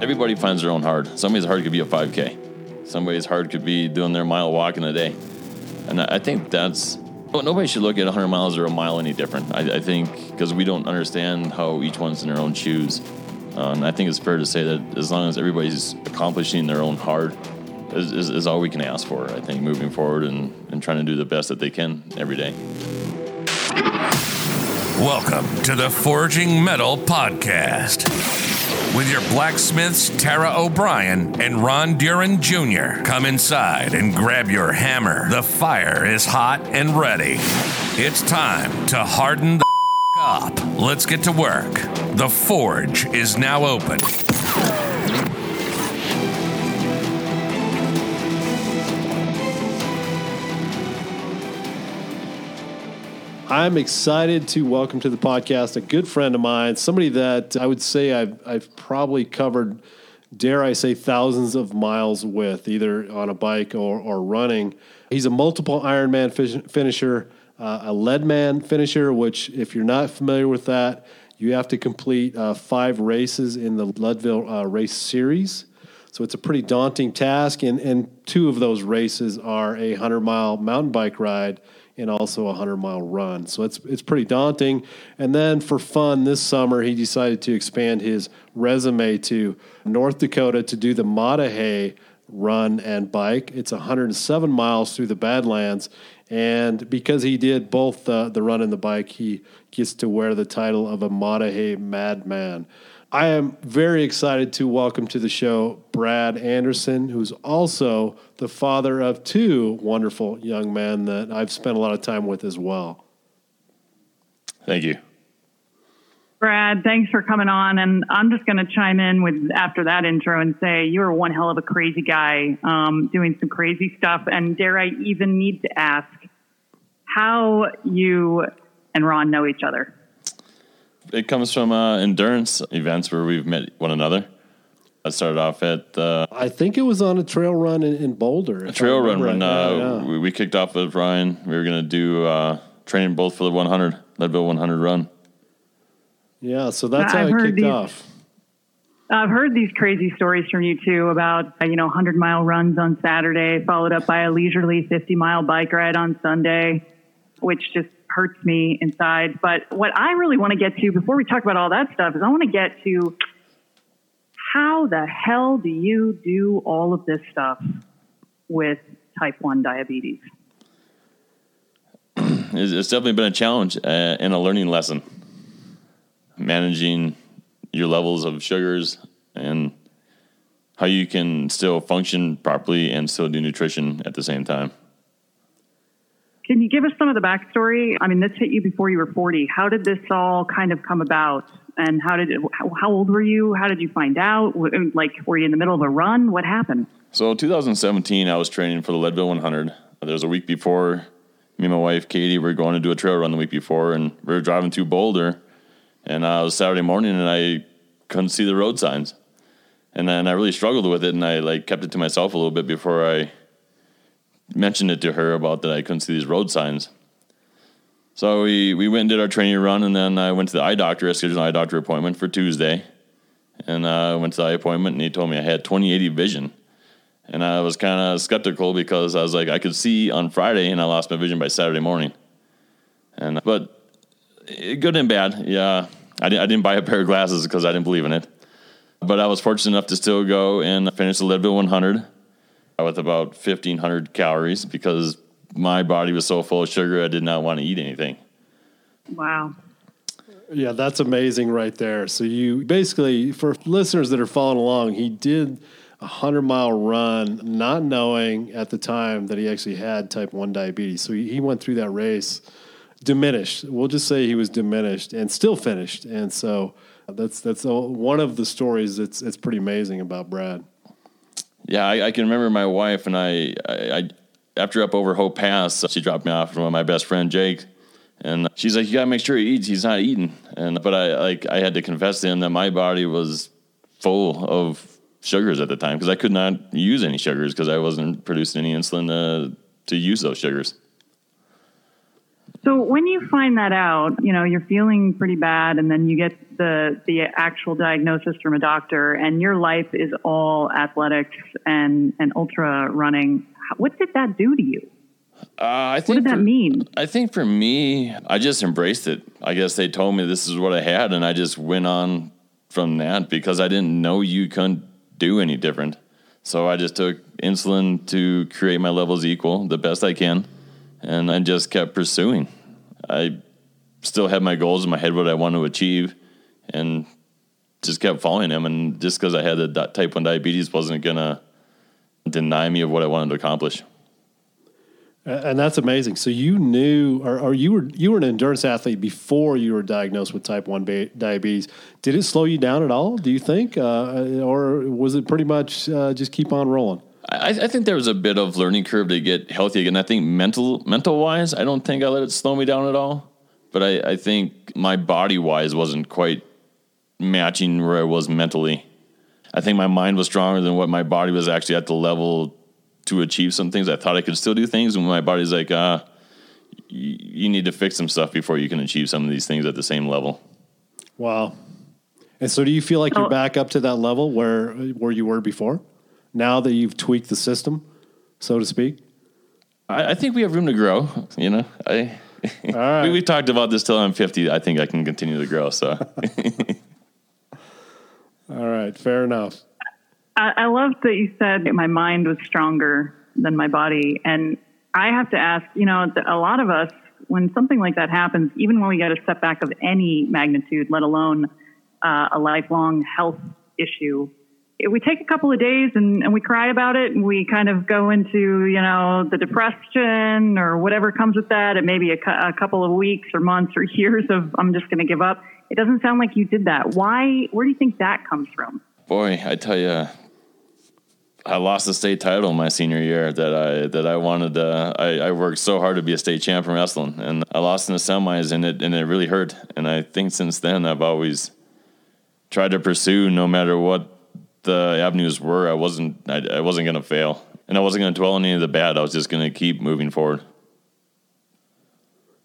everybody finds their own hard. Somebody's hard could be a 5K. Somebody's hard could be doing their mile walk in a day. And I think that's well, nobody should look at 100 miles or a mile any different. I, I think because we don't understand how each one's in their own shoes. Uh, and I think it's fair to say that as long as everybody's accomplishing their own hard, is, is, is all we can ask for. I think moving forward and, and trying to do the best that they can every day. Welcome to the Forging Metal Podcast with your blacksmiths Tara O'Brien and Ron Duran Jr. Come inside and grab your hammer. The fire is hot and ready. It's time to harden the up. Let's get to work. The forge is now open. I'm excited to welcome to the podcast a good friend of mine, somebody that I would say I've, I've probably covered, dare I say, thousands of miles with, either on a bike or, or running. He's a multiple Ironman fish, finisher, uh, a Leadman finisher, which, if you're not familiar with that, you have to complete uh, five races in the Leadville uh, race series. So it's a pretty daunting task, and, and two of those races are a 100 mile mountain bike ride and also a 100 mile run. So it's it's pretty daunting. And then for fun this summer, he decided to expand his resume to North Dakota to do the Hey run and bike. It's 107 miles through the Badlands. And because he did both the, the run and the bike, he gets to wear the title of a Hey madman. I am very excited to welcome to the show Brad Anderson, who's also the father of two wonderful young men that I've spent a lot of time with as well. Thank you. Brad, thanks for coming on. And I'm just going to chime in with after that intro and say you are one hell of a crazy guy um, doing some crazy stuff. And dare I even need to ask how you and Ron know each other? It comes from uh, endurance events where we've met one another. I started off at uh, I think it was on a trail run in, in Boulder. a trail run when uh, yeah. we, we, kicked off with Ryan. We were going to do uh, training both for the 100 Leadville 100 run. Yeah, so that's how I've it kicked these, off. I've heard these crazy stories from you too about uh, you know 100 mile runs on Saturday, followed up by a leisurely 50 mile bike ride on Sunday, which just hurts me inside. But what I really want to get to before we talk about all that stuff is I want to get to how the hell do you do all of this stuff with type 1 diabetes? It's definitely been a challenge uh, and a learning lesson. Managing your levels of sugars and how you can still function properly and still do nutrition at the same time. Can you give us some of the backstory? I mean, this hit you before you were 40. How did this all kind of come about? And how did it, how, old were you? How did you find out? Like, were you in the middle of a run? What happened? So, 2017, I was training for the Leadville 100. There was a week before, me and my wife, Katie, were going to do a trail run the week before, and we were driving through Boulder. And uh, it was Saturday morning, and I couldn't see the road signs. And then I really struggled with it, and I like kept it to myself a little bit before I mentioned it to her about that I couldn't see these road signs. So we, we went and did our training run, and then I went to the eye doctor. I scheduled an eye doctor appointment for Tuesday. And I uh, went to the eye appointment, and he told me I had 20/80 vision. And I was kind of skeptical because I was like, I could see on Friday, and I lost my vision by Saturday morning. And but good and bad, yeah. I, I didn't buy a pair of glasses because I didn't believe in it. But I was fortunate enough to still go and finish the Leadville 100 with about 1,500 calories because my body was so full of sugar, I did not want to eat anything. Wow. Yeah, that's amazing right there. So you basically, for listeners that are following along, he did a hundred mile run, not knowing at the time that he actually had type one diabetes. So he, he went through that race diminished. We'll just say he was diminished and still finished. And so that's that's one of the stories that's it's pretty amazing about Brad. Yeah, I, I, can remember my wife and I, I, I, after up over Hope Pass, she dropped me off with my best friend Jake, and she's like, "You gotta make sure he eats. He's not eating." And but I like I had to confess to him that my body was full of sugars at the time because I could not use any sugars because I wasn't producing any insulin to, to use those sugars. So when you find that out, you know, you're feeling pretty bad and then you get the the actual diagnosis from a doctor and your life is all athletics and and ultra running. What did that do to you? Uh, I think what did that for, mean? I think for me, I just embraced it. I guess they told me this is what I had, and I just went on from that because I didn't know you couldn't do any different. So I just took insulin to create my levels equal the best I can, and I just kept pursuing. I still had my goals in my head, what I wanted to achieve, and just kept following them. And just because I had the type 1 diabetes wasn't going to deny me of what I wanted to accomplish. And that's amazing. So you knew, or, or, you were you were an endurance athlete before you were diagnosed with type one diabetes. Did it slow you down at all? Do you think, uh, or was it pretty much uh, just keep on rolling? I, I, think there was a bit of learning curve to get healthy again. I think mental mental wise, I don't think I let it slow me down at all. But I, I think my body wise wasn't quite matching where I was mentally. I think my mind was stronger than what my body was actually at the level to achieve some things. I thought I could still do things, and my body's like, ah, you, you need to fix some stuff before you can achieve some of these things at the same level. Wow. And so, do you feel like you're back up to that level where where you were before? Now that you've tweaked the system, so to speak. I, I think we have room to grow. You know, I. Right. we, we talked about this till I'm 50. I think I can continue to grow. So. All right, fair enough. I, I love that you said my mind was stronger than my body. And I have to ask, you know, a lot of us, when something like that happens, even when we get a setback of any magnitude, let alone uh, a lifelong health issue, it, we take a couple of days and, and we cry about it and we kind of go into, you know, the depression or whatever comes with that. It may be a, a couple of weeks or months or years of, I'm just going to give up. It doesn't sound like you did that. Why, where do you think that comes from? Boy, I tell you, I lost the state title my senior year that I that I wanted to. I, I, worked so hard to be a state champ in wrestling, and I lost in the semis, and it and it really hurt. And I think since then I've always tried to pursue, no matter what the avenues were. I wasn't I, I wasn't going to fail, and I wasn't going to dwell on any of the bad. I was just going to keep moving forward.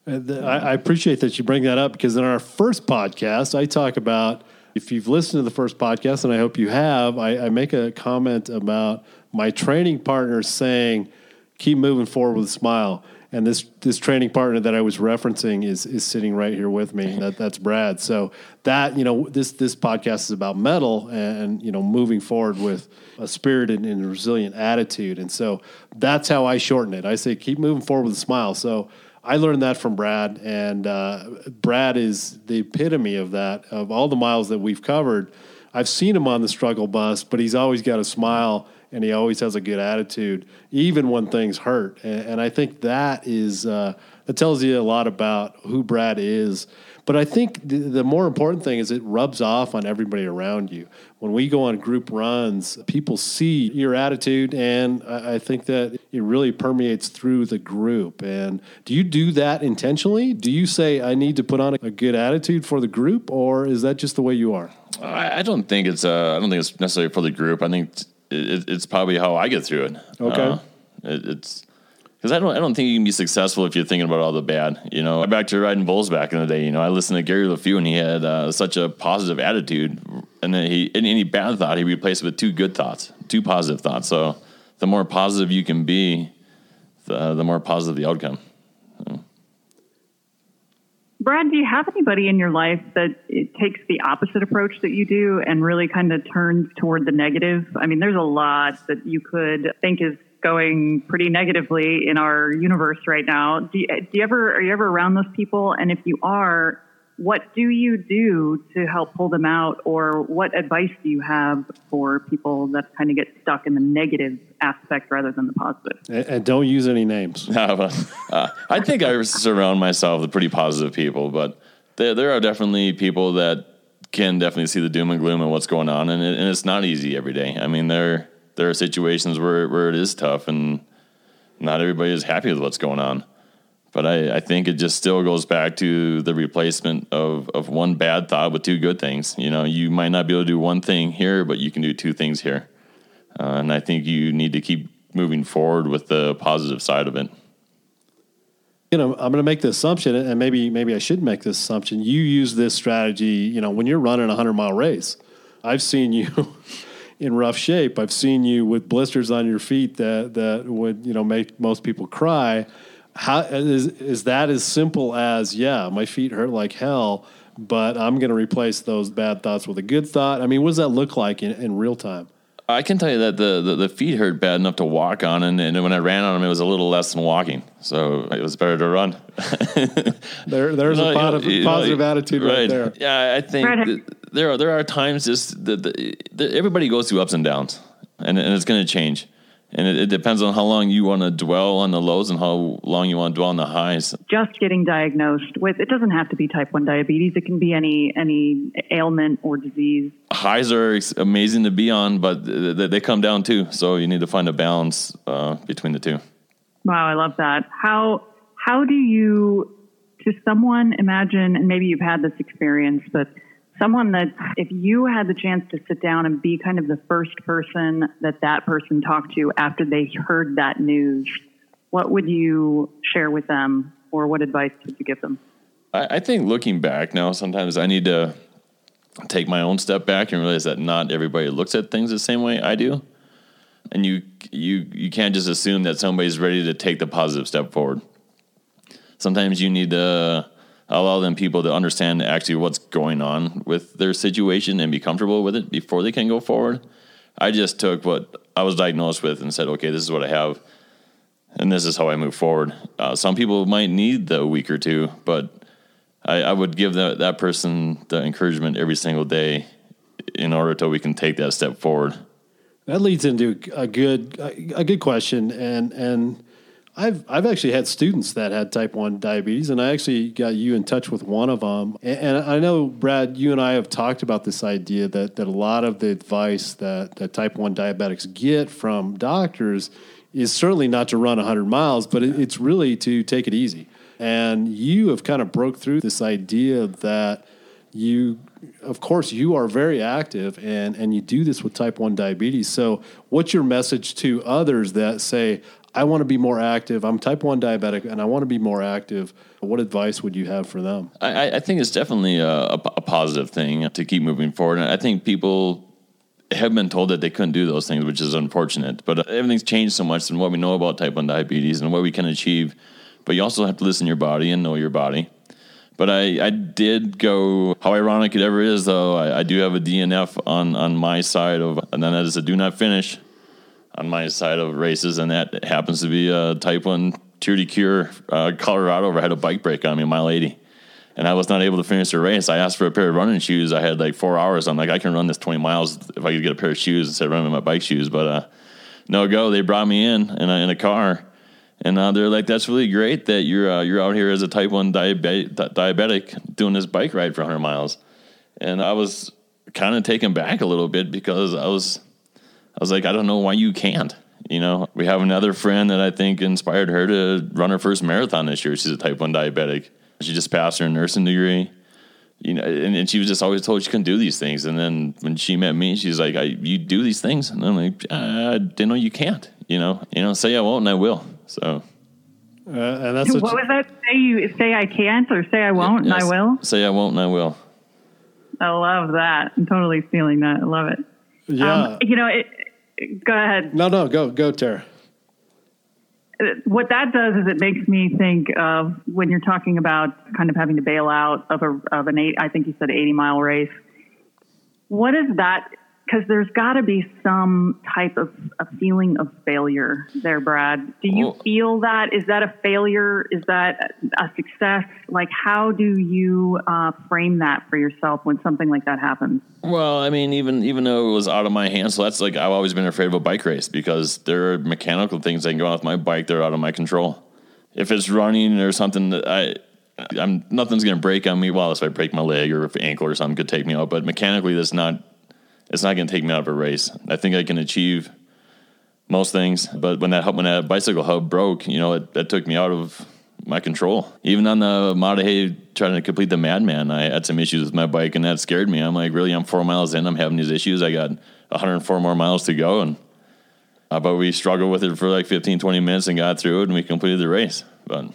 Uh, I appreciate that you bring that up because in our first podcast, I talk about if you've listened to the first podcast, and I hope you have, I, I make a comment about my training partner saying, keep moving forward with a smile. And this this training partner that I was referencing is is sitting right here with me. That that's Brad. So that you know this this podcast is about metal and you know moving forward with a spirited and resilient attitude. And so that's how I shorten it. I say keep moving forward with a smile. So I learned that from Brad, and uh, Brad is the epitome of that. Of all the miles that we've covered, I've seen him on the struggle bus, but he's always got a smile and he always has a good attitude, even when things hurt. And, and I think that is uh, that tells you a lot about who Brad is but I think the, the, more important thing is it rubs off on everybody around you. When we go on group runs, people see your attitude, and I, I think that it really permeates through the group. And do you do that intentionally? Do you say, I need to put on a good attitude for the group, or is that just the way you are? I, don't think it's. Uh, I don't think it's necessarily for the group. I think it, it's probably how I get through it. Okay. Uh, it, it's because I don't, I don't think you can be successful if you're thinking about all the bad. You know, back to riding bulls back in the day. You know, I listened to Gary Leffew and he had uh, such a positive attitude, and then he any bad thought he replaced it with two good thoughts, two positive thoughts. So the more positive you can be, the the more positive the outcome. Brad, do you have anybody in your life that takes the opposite approach that you do and really kind of turns toward the negative? I mean, there's a lot that you could think is going pretty negatively in our universe right now. Do you, do you ever are you ever around those people? And if you are, what do you do to help pull them out, or what advice do you have for people that kind of get stuck in the negative aspect rather than the positive? And, and don't use any names. uh, I think I surround myself with pretty positive people, but there, there are definitely people that can definitely see the doom and gloom and what's going on, and, it, and it's not easy every day. I mean, there there are situations where where it is tough and not everybody is happy with what's going on. But I, I think it just still goes back to the replacement of, of one bad thought with two good things. You know, you might not be able to do one thing here, but you can do two things here. Uh, and I think you need to keep moving forward with the positive side of it. You know, I'm going to make the assumption, and maybe maybe I should make this assumption. You use this strategy, you know, when you're running a hundred mile race. I've seen you in rough shape. I've seen you with blisters on your feet that that would you know make most people cry. How is is that as simple as yeah, my feet hurt like hell, but I'm going to replace those bad thoughts with a good thought? I mean, what does that look like in, in real time? I can tell you that the, the, the, feet hurt bad enough to walk on, and, and when I ran on them, it was a little less than walking. So it was better to run. there, there's no, a positive, you know, positive you know, attitude right. right. there. Yeah, I think there are there are times just that everybody goes through ups and downs, and, and it's going to change and it, it, depends on how long you want to dwell on the lows and how long you want to dwell on the highs. Just getting diagnosed with it doesn't have to be type one diabetes. It can be any any ailment or disease. Highs are amazing to be on, but they come down too. So you need to find a balance uh, between the two. Wow, I love that. How how do you to someone imagine? And maybe you've had this experience, but someone that if you had the chance to sit down and be kind of the first person that that person talked to after they heard that news what would you share with them or what advice would you give them? I, I think looking back now sometimes i need to take my own step back and realize that not everybody looks at things the same way i do. And you you you can't just assume that somebody's ready to take the positive step forward. Sometimes you need to allow them people to understand actually what's going on with their situation and be comfortable with it before they can go forward. I just took what I was diagnosed with and said, okay, this is what I have, and this is how I move forward. Uh, some people might need the week or two, but I, I would give that, that person the encouragement every single day in order till we can take that step forward. That leads into a good a good question, and and I've I've actually had students that had type one diabetes, and I actually got you in touch with one of them. And, and, I know Brad, you and I have talked about this idea that that a lot of the advice that that type one diabetics get from doctors is certainly not to run 100 miles, but it, it's really to take it easy. And you have kind of broke through this idea that you of course you are very active and and you do this with type 1 diabetes so what's your message to others that say I want to be more active. I'm type 1 diabetic and I want to be more active. What advice would you have for them? I, I think it's definitely a, a, positive thing to keep moving forward. And I think people have been told that they couldn't do those things, which is unfortunate. But uh, everything's changed so much in what we know about type 1 diabetes and what we can achieve. But you also have to listen to your body and know your body. But I, I did go, how ironic it ever is, though, I, I do have a DNF on, on my side of, and then that is a do not finish on my side of races, and that happens to be a Type One Tour de Cure uh, Colorado where I had a bike break on me, mile eighty, and I was not able to finish the race. I asked for a pair of running shoes. I had like four hours. I'm like, I can run this twenty miles if I could get a pair of shoes instead of running my bike shoes. But uh, no go. They brought me in in a, in a car. And uh, they're like, "That's really great that you're uh, you're out here as a type one diabetic, diabetic doing this bike ride for 100 miles." And I was kind of taken back a little bit because I was I was like, I don't know why you can't. You know, we have another friend that I think inspired her to run her first marathon this year. She's a type 1 diabetic. She just passed her nursing degree. You know, and, and she was just always told she couldn't do these things. And then when she met me, she's like, I, "You do these things," and I'm like, "I didn't know you can't." You know, you know, say I won't and I will. So, uh, and that's what, what was that? Say you say I can't or say I won't yeah, and I will. Say I won't and I will. I love that. I'm totally feeling that. I love it. Yeah. Um, you know, it, Go ahead. No, no, go, go, Tara. What that does is it makes me think of when you're talking about kind of having to bail out of a of an eight. I think you said 80 mile race. What is that because there's got to be some type of a feeling of failure there, Brad. Do you well, feel that? Is that a failure? Is that a success? Like, how do you uh, frame that for yourself when something like that happens? Well, I mean, even even though it was out of my hands, so that's like I've always been afraid of a bike race because there are mechanical things that can go on with my bike that are out of my control. If it's running or something that I. I'm nothing's gonna break on me. Well, if I break my leg or if ankle or something could take me out, but mechanically, that's not it's not going to take me out of a race. I think I can achieve most things, but when that when that bicycle hub broke, you know, it, that took me out of my control. Even on the Maah Daah Hey trying to complete the Madman, I had some issues with my bike, and that scared me. I'm like, really, I'm four miles in, I'm having these issues. I got 104 more miles to go, and uh, but we struggled with it for like 15, 20 minutes and got through it, and we completed the race. But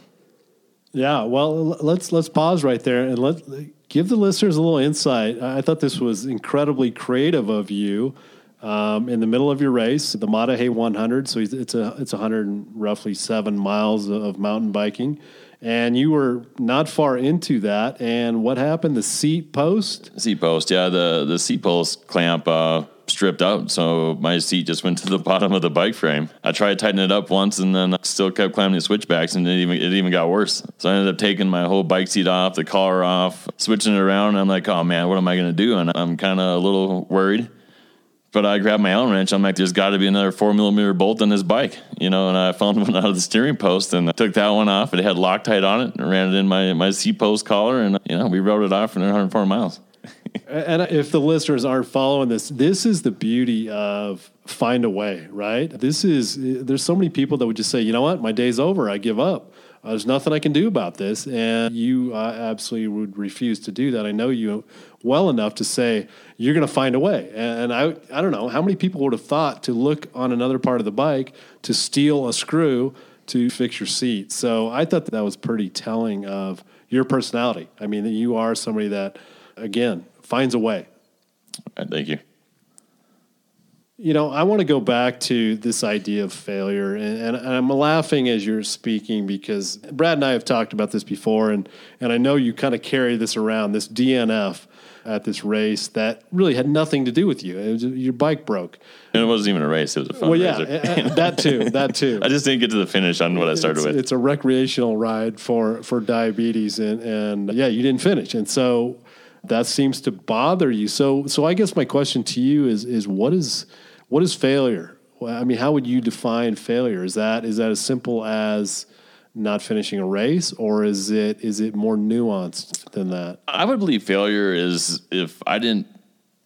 Yeah, well, let's let's pause right there and let give the listeners a little insight. I thought this was incredibly creative of you. Um, in the middle of your race, the Maah Daah Hey 100, so it's a it's 100 and roughly seven miles of mountain biking, and you were not far into that. And what happened? The seat post. Seat post, yeah, the the seat post clamp uh, stripped out, so my seat just went to the bottom of the bike frame. I tried tightening it up once, and then I still kept climbing the switchbacks, and it even it even got worse. So I ended up taking my whole bike seat off, the collar off, switching it around. And I'm like, oh man, what am I gonna do? And I'm kind of a little worried. But I grabbed my Allen wrench. I'm like, there's got to be another four millimeter bolt on this bike, you know. And I found one out of the steering post and I took that one off. It had Loctite on it and ran it in my my seat post collar, and you know we rode it off for 104 miles. And if the listeners aren't following this, this is the beauty of find a way, right? This is there's so many people that would just say, you know what, my day's over, I give up. Uh, there's nothing I can do about this, and you uh, absolutely would refuse to do that. I know you well enough to say you're going to find a way. And I I don't know how many people would have thought to look on another part of the bike to steal a screw to fix your seat. So I thought that, that was pretty telling of your personality. I mean, you are somebody that again finds a way. Right, thank you. You know, I want to go back to this idea of failure, and, and, and I'm laughing as you're speaking because Brad and I have talked about this before, and and I know you kind of carry this around, this DNF at this race that really had nothing to do with you. Was, your bike broke. And it wasn't even a race; it was a fundraiser. Well, yeah, that too, that too. I just didn't get to the finish on what I started it's, with. It's a recreational ride for for diabetes, and and yeah, you didn't finish, and so that seems to bother you. So so I guess my question to you is is what is what is failure? Well, I mean, how would you define failure? Is that is that as simple as not finishing a race, or is it is it more nuanced than that? I would believe failure is if I didn't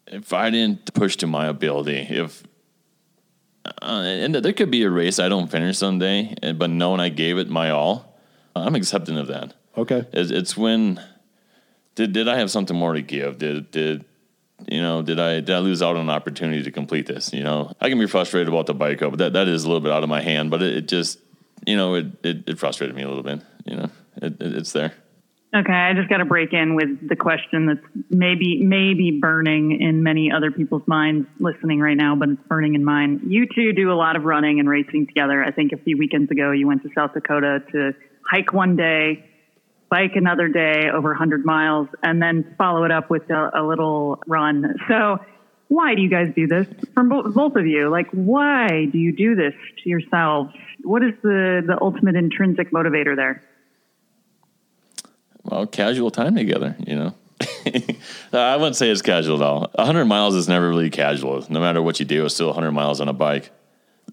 if I didn't push to my ability. If uh, and there could be a race I don't finish someday, but knowing I gave it my all, I'm accepting of that. Okay, it's, it's when did did I have something more to give? Did did you know, did I did I lose out on an opportunity to complete this? You know, I can be frustrated about the bike, but that that is a little bit out of my hand. But it, it just, you know, it, it, it frustrated me a little bit. You know, it, it, it's there. Okay, I just got to break in with the question that's maybe maybe burning in many other people's minds listening right now, but it's burning in mine. You two do a lot of running and racing together. I think a few weekends ago you went to South Dakota to hike one day bike another day over 100 miles, and then follow it up with a, a little run. So, why do you guys do this? From bo- both of you, like, why do you do this to yourselves? What is the the ultimate intrinsic motivator there? Well, casual time together, you know. I wouldn't say it's casual at all. 100 miles is never really casual. No matter what you do, it's still 100 miles on a bike.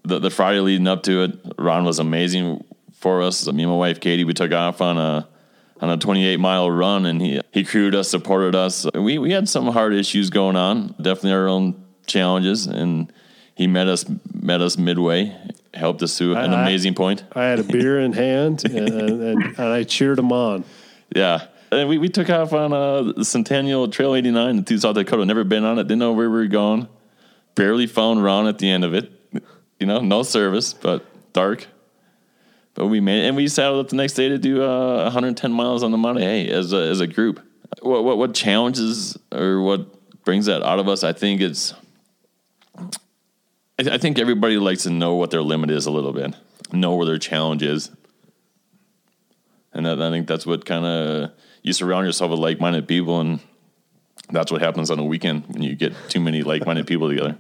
The, the Friday leading up to it, Ron was amazing for us. Me and my wife Katie, we took off on a on a 28 mile run, and he he crewed us, supported us. We we had some hard issues going on, definitely our own challenges, and he met us met us midway, helped us to an I, amazing point. I had a beer in hand, and, and, and, I cheered him on. Yeah. And we, we took off on uh, the Centennial Trail 89 to South Dakota. Never been on it. Didn't know where we were going. Barely found Ron at the end of it. You know, no service, but dark. We made it, and we saddled up the next day to do uh, 110 miles on the Maah Daah Hey as a, as a group. What, what what challenges or what brings that out of us? I think it's. I, I think everybody likes to know what their limit is a little bit, know where their challenge is, and that, I think that's what kind of you surround yourself with like-minded people, and that's what happens on a weekend when you get too many like-minded people together.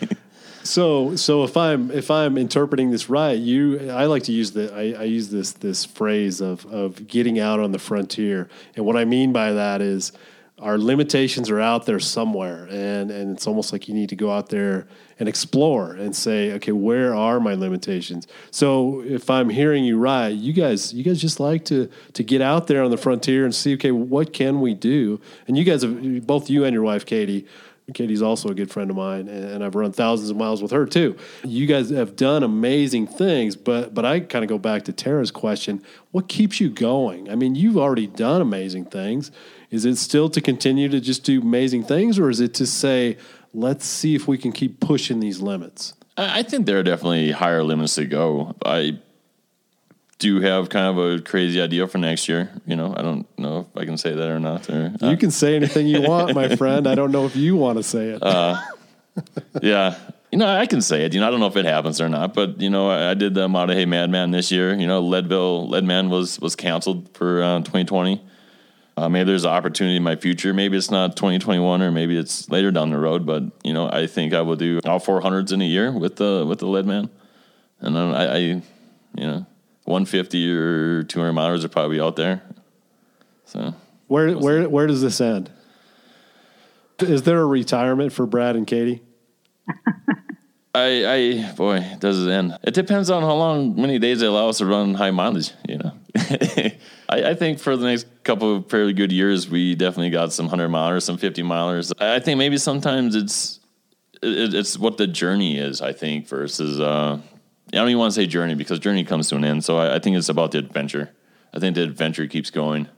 So, so if I'm if I'm interpreting this right, you I like to use the I, I, use this this phrase of of getting out on the frontier, and what I mean by that is our limitations are out there somewhere, and and it's almost like you need to go out there and explore and say, okay, where are my limitations? So if I'm hearing you right, you guys you guys just like to to get out there on the frontier and see, okay, what can we do? And you guys have both you and your wife Katie Katie's also a good friend of mine, and I've run thousands of miles with her too. You guys have done amazing things, but but I kind of go back to Tara's question: What keeps you going? I mean, you've already done amazing things. Is it still to continue to just do amazing things, or is it to say, let's see if we can keep pushing these limits? I think there are definitely higher limits to go. I do you have kind of a crazy idea for next year. You know, I don't know if I can say that or not. Or you can say anything you want, my friend. I don't know if you want to say it. yeah. You know, I can say it. You know, I don't know if it happens or not, but you know, I, I did the Maah Daah Hey Madman this year. You know, Leadville Leadman was was canceled for uh, 2020. Uh, maybe there's an opportunity in my future. Maybe it's not 2021, or maybe it's later down the road. But you know, I think I will do all 400s in a year with the with the Leadman, and then I, I you know, 150 or 200 miles are probably out there. So where where where does this end? Is there a retirement for Brad and Katie? I, I, boy, does it end? It depends on how long, many days they allow us to run high mileage. You know, I, I think for the next couple of fairly good years, we definitely got some hundred milers, some fifty milers. I think maybe sometimes it's it, it's what the journey is. I think versus uh, I don't even want to say journey because journey comes to an end. So I, I think it's about the adventure. I think the adventure keeps going,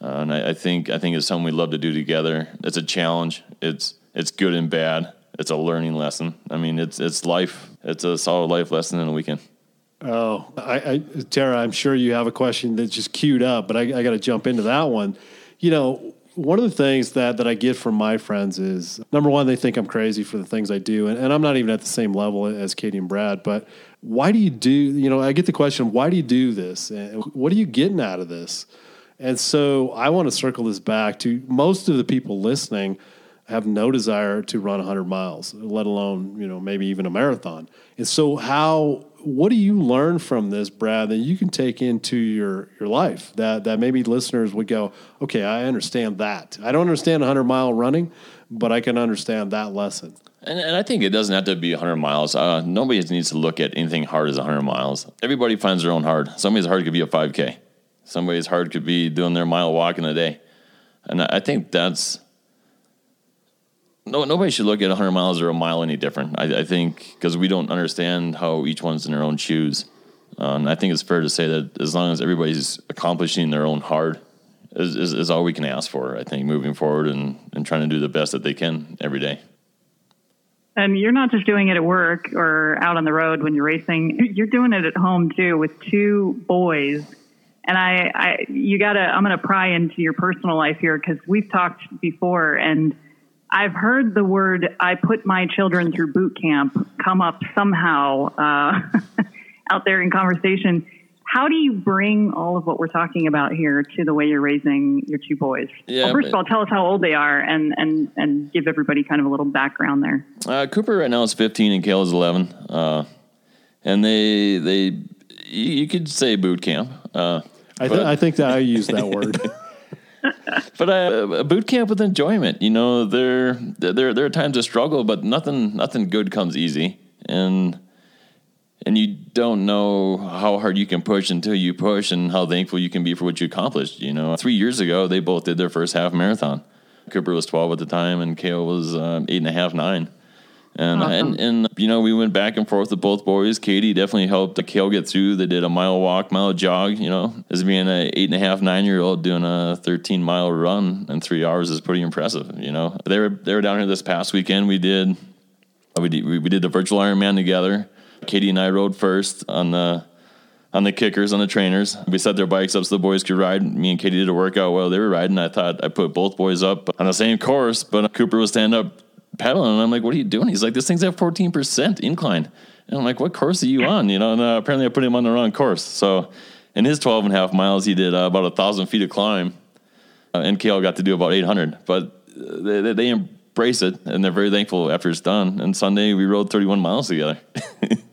uh, and I, I think I think it's something we love to do together. It's a challenge. It's it's good and bad it's a learning lesson. I mean, it's it's life. It's a solid life lesson in a weekend. Oh, I, I Tara, I'm sure you have a question that's just queued up, but I, I got to jump into that one. You know, one of the things that that I get from my friends is number one, they think I'm crazy for the things I do, and, and I'm not even at the same level as Katie and Brad. But why do you do? You know, I get the question, why do you do this? And what are you getting out of this? And so I want to circle this back to most of the people listening have no desire to run 100 miles, let alone, you know, maybe even a marathon. And so how what do you learn from this, Brad, that you can take into your your life that that maybe listeners would go, "Okay, I understand that. I don't understand 100 mile running, but I can understand that lesson." And, and I think it doesn't have to be 100 miles. Uh, nobody needs to look at anything hard as 100 miles. Everybody finds their own hard. Somebody's hard could be a 5K. Somebody's hard could be doing their mile walk in a day. And I think that's no, nobody should look at 100 miles or a mile any different. I, I think because we don't understand how each one's in their own shoes. Um, and I think it's fair to say that as long as everybody's accomplishing their own hard, is, is, is, all we can ask for. I think moving forward and, and trying to do the best that they can every day. And you're not just doing it at work or out on the road when you're racing. You're doing it at home too with two boys. And I, I you gotta, I'm gonna pry into your personal life here because we've talked before and I've heard the word "I put my children through boot camp" come up somehow uh, out there in conversation. How do you bring all of what we're talking about here to the way you're raising your two boys? Yeah, well, first of all, tell us how old they are, and and and give everybody kind of a little background there. Uh, Cooper right now is 15, and Kale is 11, uh, and they they you could say boot camp. Uh, I, th- I think that I use that word. but uh, a boot camp with enjoyment. You know, there there there are times of struggle, but nothing nothing good comes easy, and and you don't know how hard you can push until you push, and how thankful you can be for what you accomplished. You know, three years ago they both did their first half marathon. Cooper was twelve at the time, and Kale was um, eight and a half, nine. And, awesome. and and you know we went back and forth with both boys. Katie definitely helped Kale get through. They did a mile walk, mile jog. You know, as being an eight and a half, nine year old doing a thirteen mile run in three hours is pretty impressive. You know, they were they were down here this past weekend. We did we did we did the virtual Ironman together. Katie and I rode first on the on the kickers, on the trainers. We set their bikes up so the boys could ride. Me and Katie did a workout while they were riding. I thought I put both boys up on the same course, but Cooper was stand up pedaling. And I'm like, what are you doing? He's like, this thing's at 14% incline. And I'm like, what course are you on? You know, and uh, apparently I put him on the wrong course. So in his 12 and a half miles, he did uh, about a thousand feet of climb. Uh, and Kale got to do about 800, but uh, they, they, they, embrace it and they're very thankful after it's done. And Sunday we rode 31 miles together.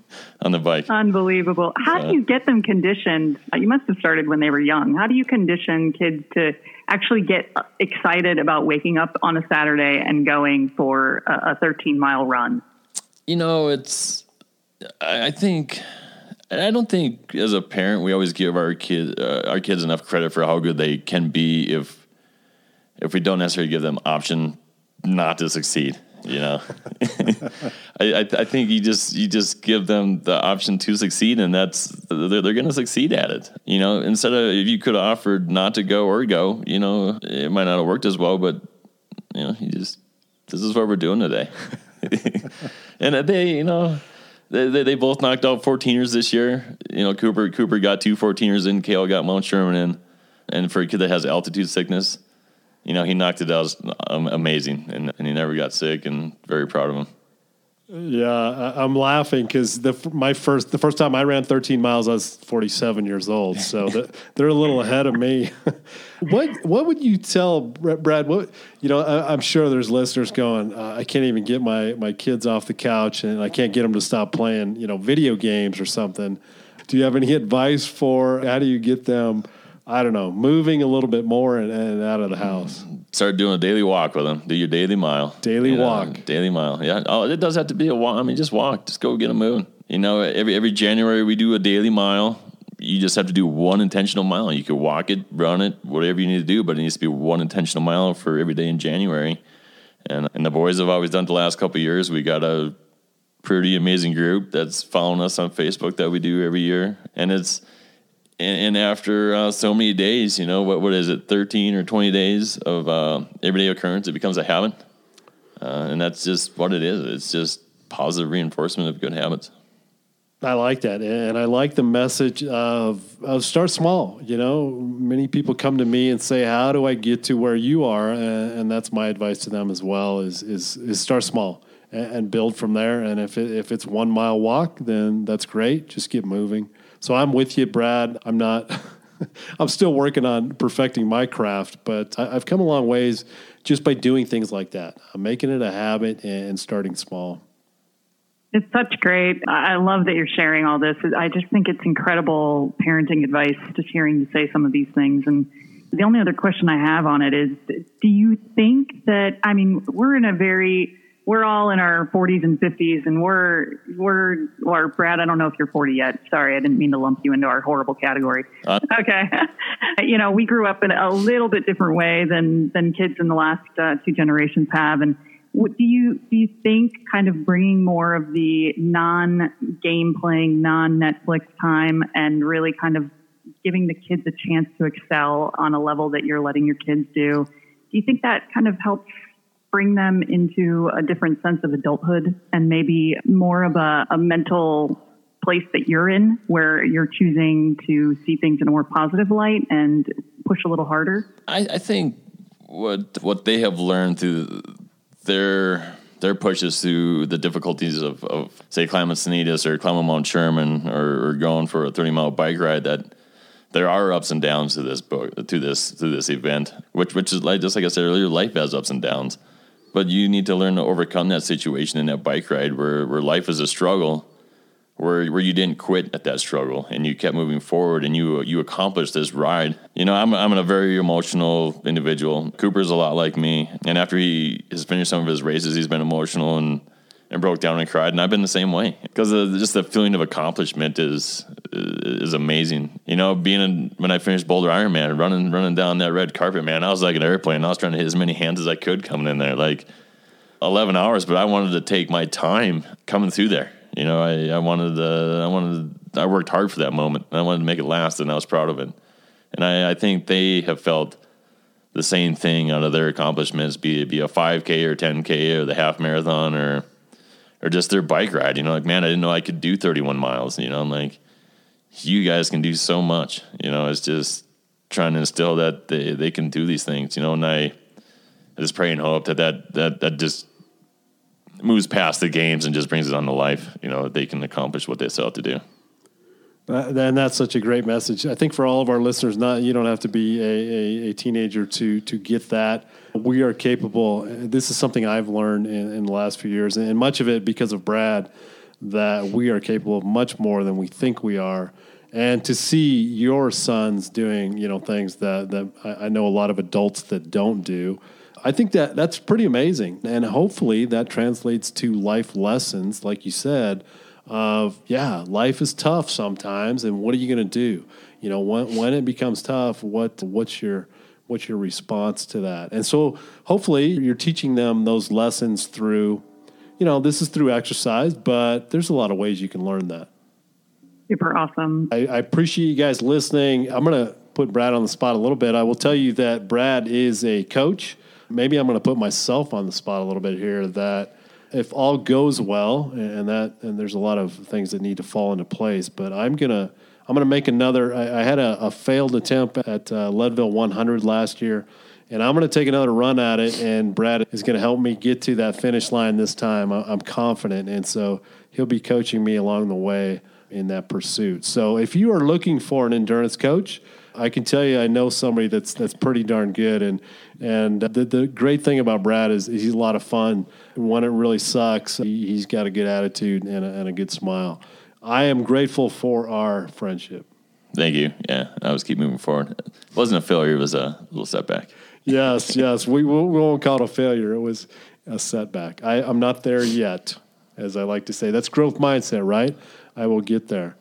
on the bike. Unbelievable. How do you get them conditioned? You must have started when they were young. How do you condition kids to actually get excited about waking up on a Saturday and going for a, 13 mile run? You know, it's, I think, I don't think as a parent we always give our kid uh, our kids enough credit for how good they can be if if we don't necessarily give them option not to succeed. You know, I, I, I think you just you just give them the option to succeed, and that's they're, they're going to succeed at it. You know, instead of if you could have offered not to go or go, you know, it might not have worked as well, but you know, you just this is what we're doing today, and they, you know, they, they, they both knocked out 14ers this year. You know, Cooper Cooper got two 14ers in. Kale got Mount Sherman in. And for a kid that has altitude sickness, you know, he knocked it out um, amazing, and, and he never got sick, and very proud of him. Yeah, I'm laughing because the my first the first time I ran 13 miles, I was 47 years old. So the, they're a little ahead of me. what what would you tell Brad? What you know? I, am sure there's listeners going, uh, I can't even get my my kids off the couch, and I can't get them to stop playing, you know, video games or something. Do you have any advice for how do you get them? I don't know, moving a little bit more and, and out of the mm-hmm. house. Start doing a daily walk with them. Do your daily mile. Daily walk. Daily mile. Yeah. Oh, it does have to be a walk. I mean, just walk. Just go get them moving. You know, every every January we do a daily mile. You just have to do one intentional mile. You can walk it, run it, whatever you need to do, but it needs to be one intentional mile for every day in January. And and the boys have always done the last couple years. We got a pretty amazing group that's following us on Facebook that we do every year, and it's and, and after uh, so many days, you know, what what is it, thirteen or twenty days of uh, everyday occurrence, it becomes a habit, uh, and that's just what it is. It's just positive reinforcement of good habits. I like that, and I like the message of, of start small. You know, many people come to me and say, "How do I get to where you are?" And, that's my advice to them as well: is is, is start small and, and build from there. And if it, if it's one mile walk, then that's great. Just get moving. So I'm with you, Brad. I'm not. I'm still working on perfecting my craft, but I, have come a long ways just by doing things like that. I'm making it a habit and starting small. It's such great. I love that you're sharing all this. I just think it's incredible parenting advice, just hearing you say some of these things. And the only other question I have on it is do you think that, I mean, we're in a very we're all in our 40s and 50s, and we're we're or Brad. I don't know if you're 40 yet. Sorry, I didn't mean to lump you into our horrible category. Uh, okay, you know we grew up in a little bit different way than than kids in the last uh, two generations have, and what, do you do you think kind of bringing more of the non game playing, non Netflix time, and really kind of giving the kids a chance to excel on a level that you're letting your kids do? Do you think that kind of helps bring them into a different sense of adulthood and maybe more of a, a mental place that you're in where you're choosing to see things in a more positive light and push a little harder? I, I think what what they have learned through their their pushes through the difficulties of, of say climbing Sanitas or climbing Mount Sherman or, or going for a 30 mile bike ride that there are ups and downs to this book to this to this event which which is like just like I said earlier life has ups and downs but you need to learn to overcome that situation in that bike ride where, where life is a struggle, where where you didn't quit at that struggle and you kept moving forward and you you accomplished this ride. You know, I'm I'm a very emotional individual. Cooper's a lot like me, and after he has finished some of his races, he's been emotional and and broke down and cried, and I've been the same way because just the feeling of accomplishment is is amazing. You know, being in, when I finished Boulder Ironman, running running down that red carpet, man, I was like an airplane. I was trying to hit as many hands as I could coming in there, like eleven hours. But I wanted to take my time coming through there. You know, I, I wanted to, I wanted I worked hard for that moment. I wanted to make it last, and I was proud of it. And I, I think they have felt the same thing out of their accomplishments, be it be a 5K or 10K or the half marathon or or just their bike ride. You know, like man, I didn't know I could do 31 miles. You know, I'm like, you guys can do so much. You know, it's just trying to instill that they they can do these things. You know, and I, just pray and hope that that that that just moves past the games and just brings it on to life. You know, they can accomplish what they set out to do. And that's such a great message. I think for all of our listeners, not you don't have to be a, a, a, teenager to to get that. We are capable. This is something I've learned in, in the last few years, and much of it because of Brad, that we are capable of much more than we think we are. And to see your sons doing you know things that that I, I know a lot of adults that don't do. I think that that's pretty amazing, and hopefully that translates to life lessons, like you said of yeah, life is tough sometimes, and what are you going to do? You know, when when it becomes tough, what what's your what's your response to that? And so, hopefully, you're teaching them those lessons through, you know, this is through exercise, but there's a lot of ways you can learn that. Super awesome. I, I appreciate you guys listening. I'm going to put Brad on the spot a little bit. I will tell you that Brad is a coach. Maybe I'm going to put myself on the spot a little bit here. That if all goes well, and that and there's a lot of things that need to fall into place, but I'm gonna I'm gonna make another. I, I had a, a, failed attempt at uh, Leadville 100 last year, and I'm gonna take another run at it. And Brad is gonna help me get to that finish line this time. I, I'm confident, and so he'll be coaching me along the way in that pursuit. So if you are looking for an endurance coach, I can tell you I know somebody that's that's pretty darn good and and the, the great thing about Brad is he's a lot of fun. When it really sucks, he, has got a good attitude and a, and a good smile. I am grateful for our friendship. Thank you. Yeah, I was keep moving forward. It wasn't a failure; it was a little setback. yes, yes. We, we won't call it a failure. It was a setback. I, I'm not there yet, as I like to say. That's growth mindset, right? I will get there.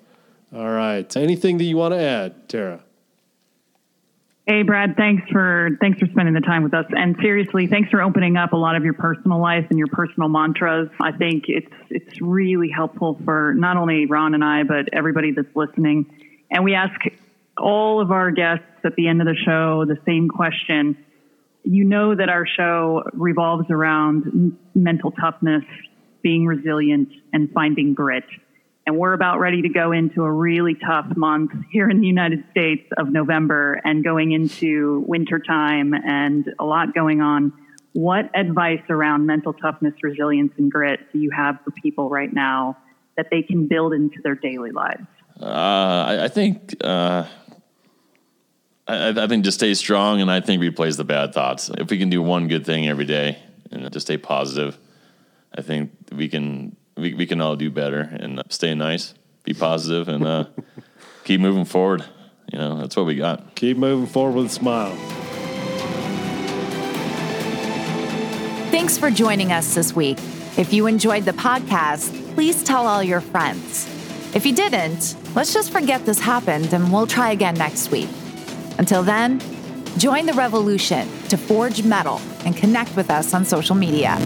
All right. Anything that you want to add, Tara? Hey, Brad, thanks for thanks for spending the time with us. And seriously, thanks for opening up a lot of your personal life and your personal mantras. I think it's it's really helpful for not only Ron and I, but everybody that's listening. And we ask all of our guests at the end of the show the same question. You know that our show revolves around mental toughness, being resilient, and finding grit. And we're about ready to go into a really tough month here in the United States of November and going into wintertime and a lot going on. What advice around mental toughness, resilience, and grit do you have for people right now that they can build into their daily lives? Uh, I, I, think uh, I, I, think just stay strong, and I think replace the bad thoughts. If we can do one good thing every day and just stay positive, I think we can we, we can all do better and stay nice, be positive, and uh, keep moving forward. You know, that's what we got. Keep moving forward with a smile. Thanks for joining us this week. If you enjoyed the podcast, please tell all your friends. If you didn't, let's just forget this happened and we'll try again next week. Until then, join the revolution to forge metal and connect with us on social media.